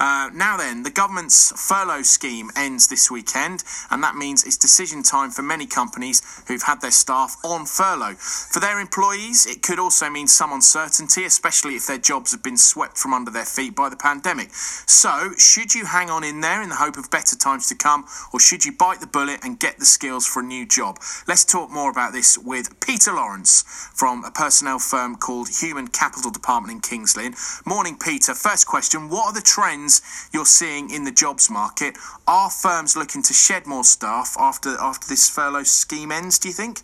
Uh, now then, the government's furlough scheme ends this weekend, and that means it's decision time for many companies who've had their staff on furlough. For their employees, it could also mean some uncertainty, especially if their jobs have been swept from under their feet by the pandemic. So, should you hang on in there in the hope of better times to come, or should you bite the bullet and get the skills for a new job? Let's talk more about this with Peter Lawrence from a personnel firm called Human Capital Department in Kings Lynn. Morning, Peter. First question What are the trends you're seeing in the jobs market? Are firms looking to shed more staff after, after this furlough scheme ends, do you think?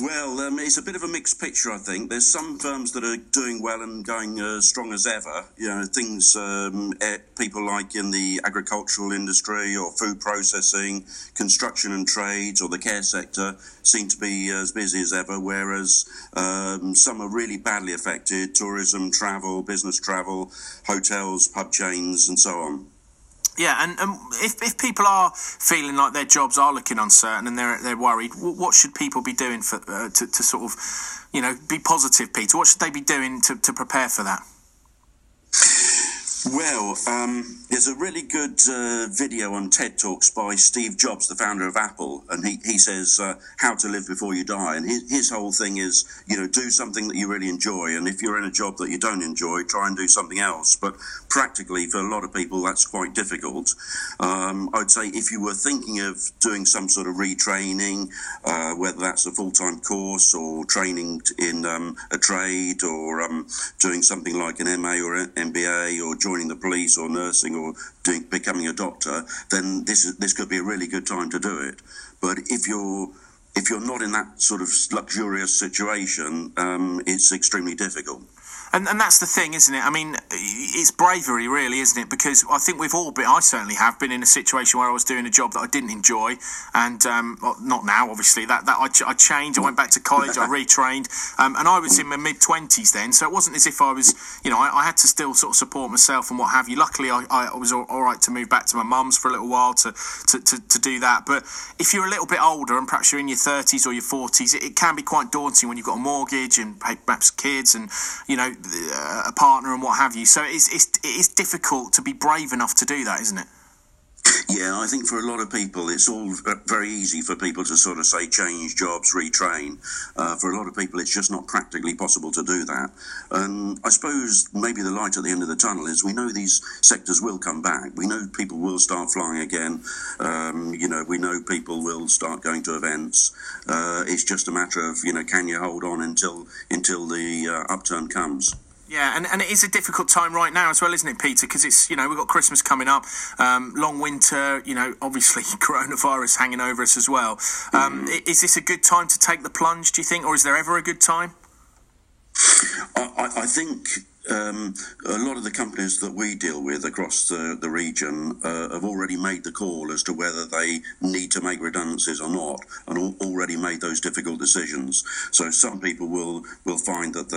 Well, um, it's a bit of a mixed picture, I think. There's some firms that are doing well and going uh, strong as ever. You know, things um, eh, people like in the agricultural industry or food processing, construction and trades, or the care sector seem to be as busy as ever. Whereas um, some are really badly affected: tourism, travel, business travel, hotels, pub chains, and so on. Yeah, and, and if, if people are feeling like their jobs are looking uncertain and they're they're worried, what should people be doing for uh, to, to sort of, you know, be positive, Peter? What should they be doing to, to prepare for that? Well, um, there's a really good uh, video on TED Talks by Steve Jobs, the founder of Apple, and he, he says uh, how to live before you die. And his, his whole thing is, you know, do something that you really enjoy. And if you're in a job that you don't enjoy, try and do something else. But practically, for a lot of people, that's quite difficult. Um, I'd say if you were thinking of doing some sort of retraining, uh, whether that's a full time course or training in um, a trade or um, doing something like an MA or an MBA or joining the police or nursing or doing, becoming a doctor, then this is, this could be a really good time to do it. But if you're if you're not in that sort of luxurious situation, um, it's extremely difficult. And, and that's the thing, isn't it? I mean, it's bravery, really, isn't it? Because I think we've all been, I certainly have been in a situation where I was doing a job that I didn't enjoy. And um, well, not now, obviously. That, that I, ch- I, changed. I went back to college. I retrained. Um, and I was in my mid 20s then. So it wasn't as if I was, you know, I, I, had to still sort of support myself and what have you. Luckily, I, I was all, all right to move back to my mum's for a little while to, to, to, to, do that. But if you're a little bit older and perhaps you're in your 30s or your 40s, it, it can be quite daunting when you've got a mortgage and perhaps kids and, you know, Uh, a partner and what have you. So it's, it's, it is difficult to be brave enough to do that, isn't it? Yeah, I think for a lot of people, it's all very easy for people to sort of say change jobs, retrain. Uh, for a lot of people, it's just not practically possible to do that. And I suppose maybe the light at the end of the tunnel is we know these sectors will come back. We know people will start flying again. Um, you know, we know people will start going to events. Uh, it's just a matter of you know, can you hold on until until the uh, upturn comes? Yeah, and, and it is a difficult time right now as well, isn't it, Peter? Because it's, you know, we've got Christmas coming up, um, long winter, you know, obviously coronavirus hanging over us as well. Um, mm. Is this a good time to take the plunge, do you think, or is there ever a good time? I, I think um, a lot of the companies that we deal with across the, the region uh, have already made the call as to whether they need to make redundancies or not, and al- already made those difficult decisions. So some people will will find that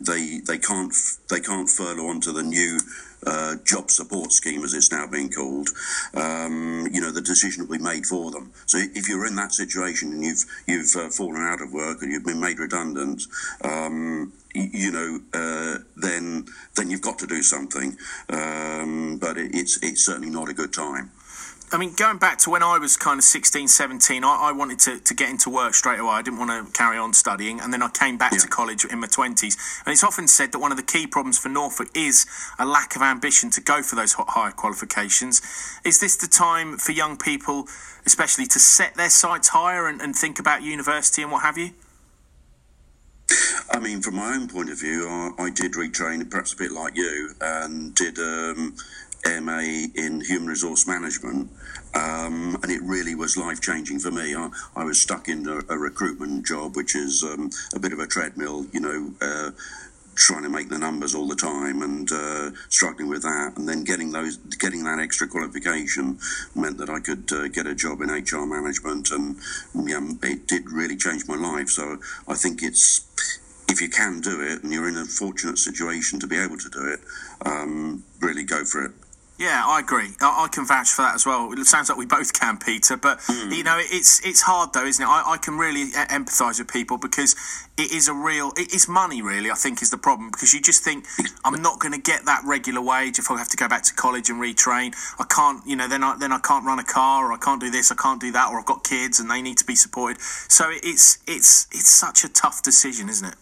they they can't they can't furlough onto the new uh, job support scheme, as it's now being called, um, you know, the decision will be made for them. So if you're in that situation and you've you've uh, fallen out of work and you've been made redundant, um, you know, uh, then then you've got to do something. Um, but it, it's it's certainly not a good time. I mean, going back to when I was kind of 16, 17, I, I wanted to, to get into work straight away. I didn't want to carry on studying. And then I came back yeah. to college in my 20s. And it's often said that one of the key problems for Norfolk is a lack of ambition to go for those higher qualifications. Is this the time for young people, especially, to set their sights higher and, and think about university and what have you? I mean, from my own point of view, I, I did retrain, perhaps a bit like you, and did um, MA in human resource management, um, and it really was life changing for me. I, I, was stuck in a, a recruitment job, which is um, a bit of a treadmill, you know. Uh, trying to make the numbers all the time and uh, struggling with that, and then getting those, getting that extra qualification meant that I could uh, get a job in HR management, and it did really change my life. So I think it's if you can do it and you're in a fortunate situation to be able to do it, um, really go for it. Yeah, I agree. I, I, can vouch for that as well. It sounds like we both can, Peter. But mm. you know, it's it's hard though, isn't it? I, I can really empathise with people because it is a real. It is money, really. I think is the problem because you just think I'm not going to get that regular wage if I have to go back to college and retrain. I can't, you know, then I then I can't run a car or I can't do this, I can't do that, or I've got kids and they need to be supported. So it's it's it's such a tough decision, isn't it?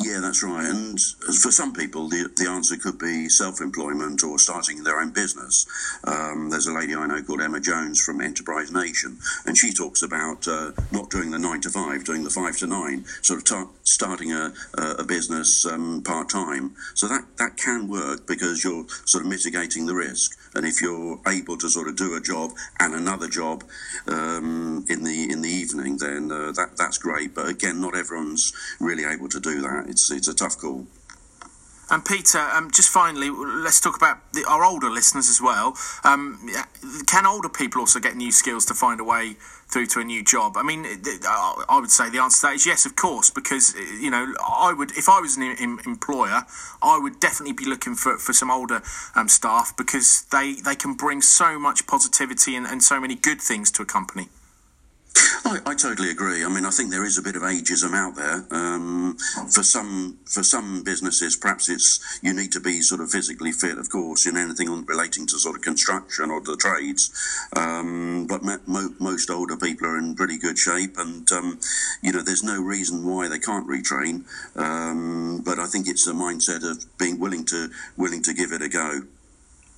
Yeah, that's right. And for some people, the, the answer could be self employment or starting their own business. Um, there's a lady I know called Emma Jones from Enterprise Nation, and she talks about uh, not doing the nine to five, doing the five to nine, sort of ta- starting a, a business um, part time. So that, that can work because you're sort of mitigating the risk. And if you're able to sort of do a job and another job um, in the in the evening, then uh, that that's great. But again, not everyone's really able to do that. It's it's a tough call. And Peter, um, just finally, let's talk about the, our older listeners as well. Um, can older people also get new skills to find a way through to a new job? I mean, I would say the answer to that is yes, of course, because you know, I would if I was an employer, I would definitely be looking for, for some older um, staff because they they can bring so much positivity and, and so many good things to a company. I, I, totally agree. I mean, I think there is a bit of ageism out there. Um, for some for some businesses, perhaps it's you need to be sort of physically fit, of course, in anything relating to sort of construction or the trades. Um, but mo- most older people are in pretty good shape, and um, you know, there's no reason why they can't retrain. Um, but I think it's a mindset of being willing to willing to give it a go.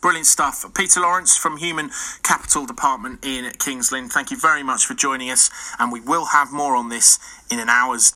Brilliant stuff. Peter Lawrence from Human Capital Department in Kings Lynn, thank you very much for joining us, and we will have more on this in an hour's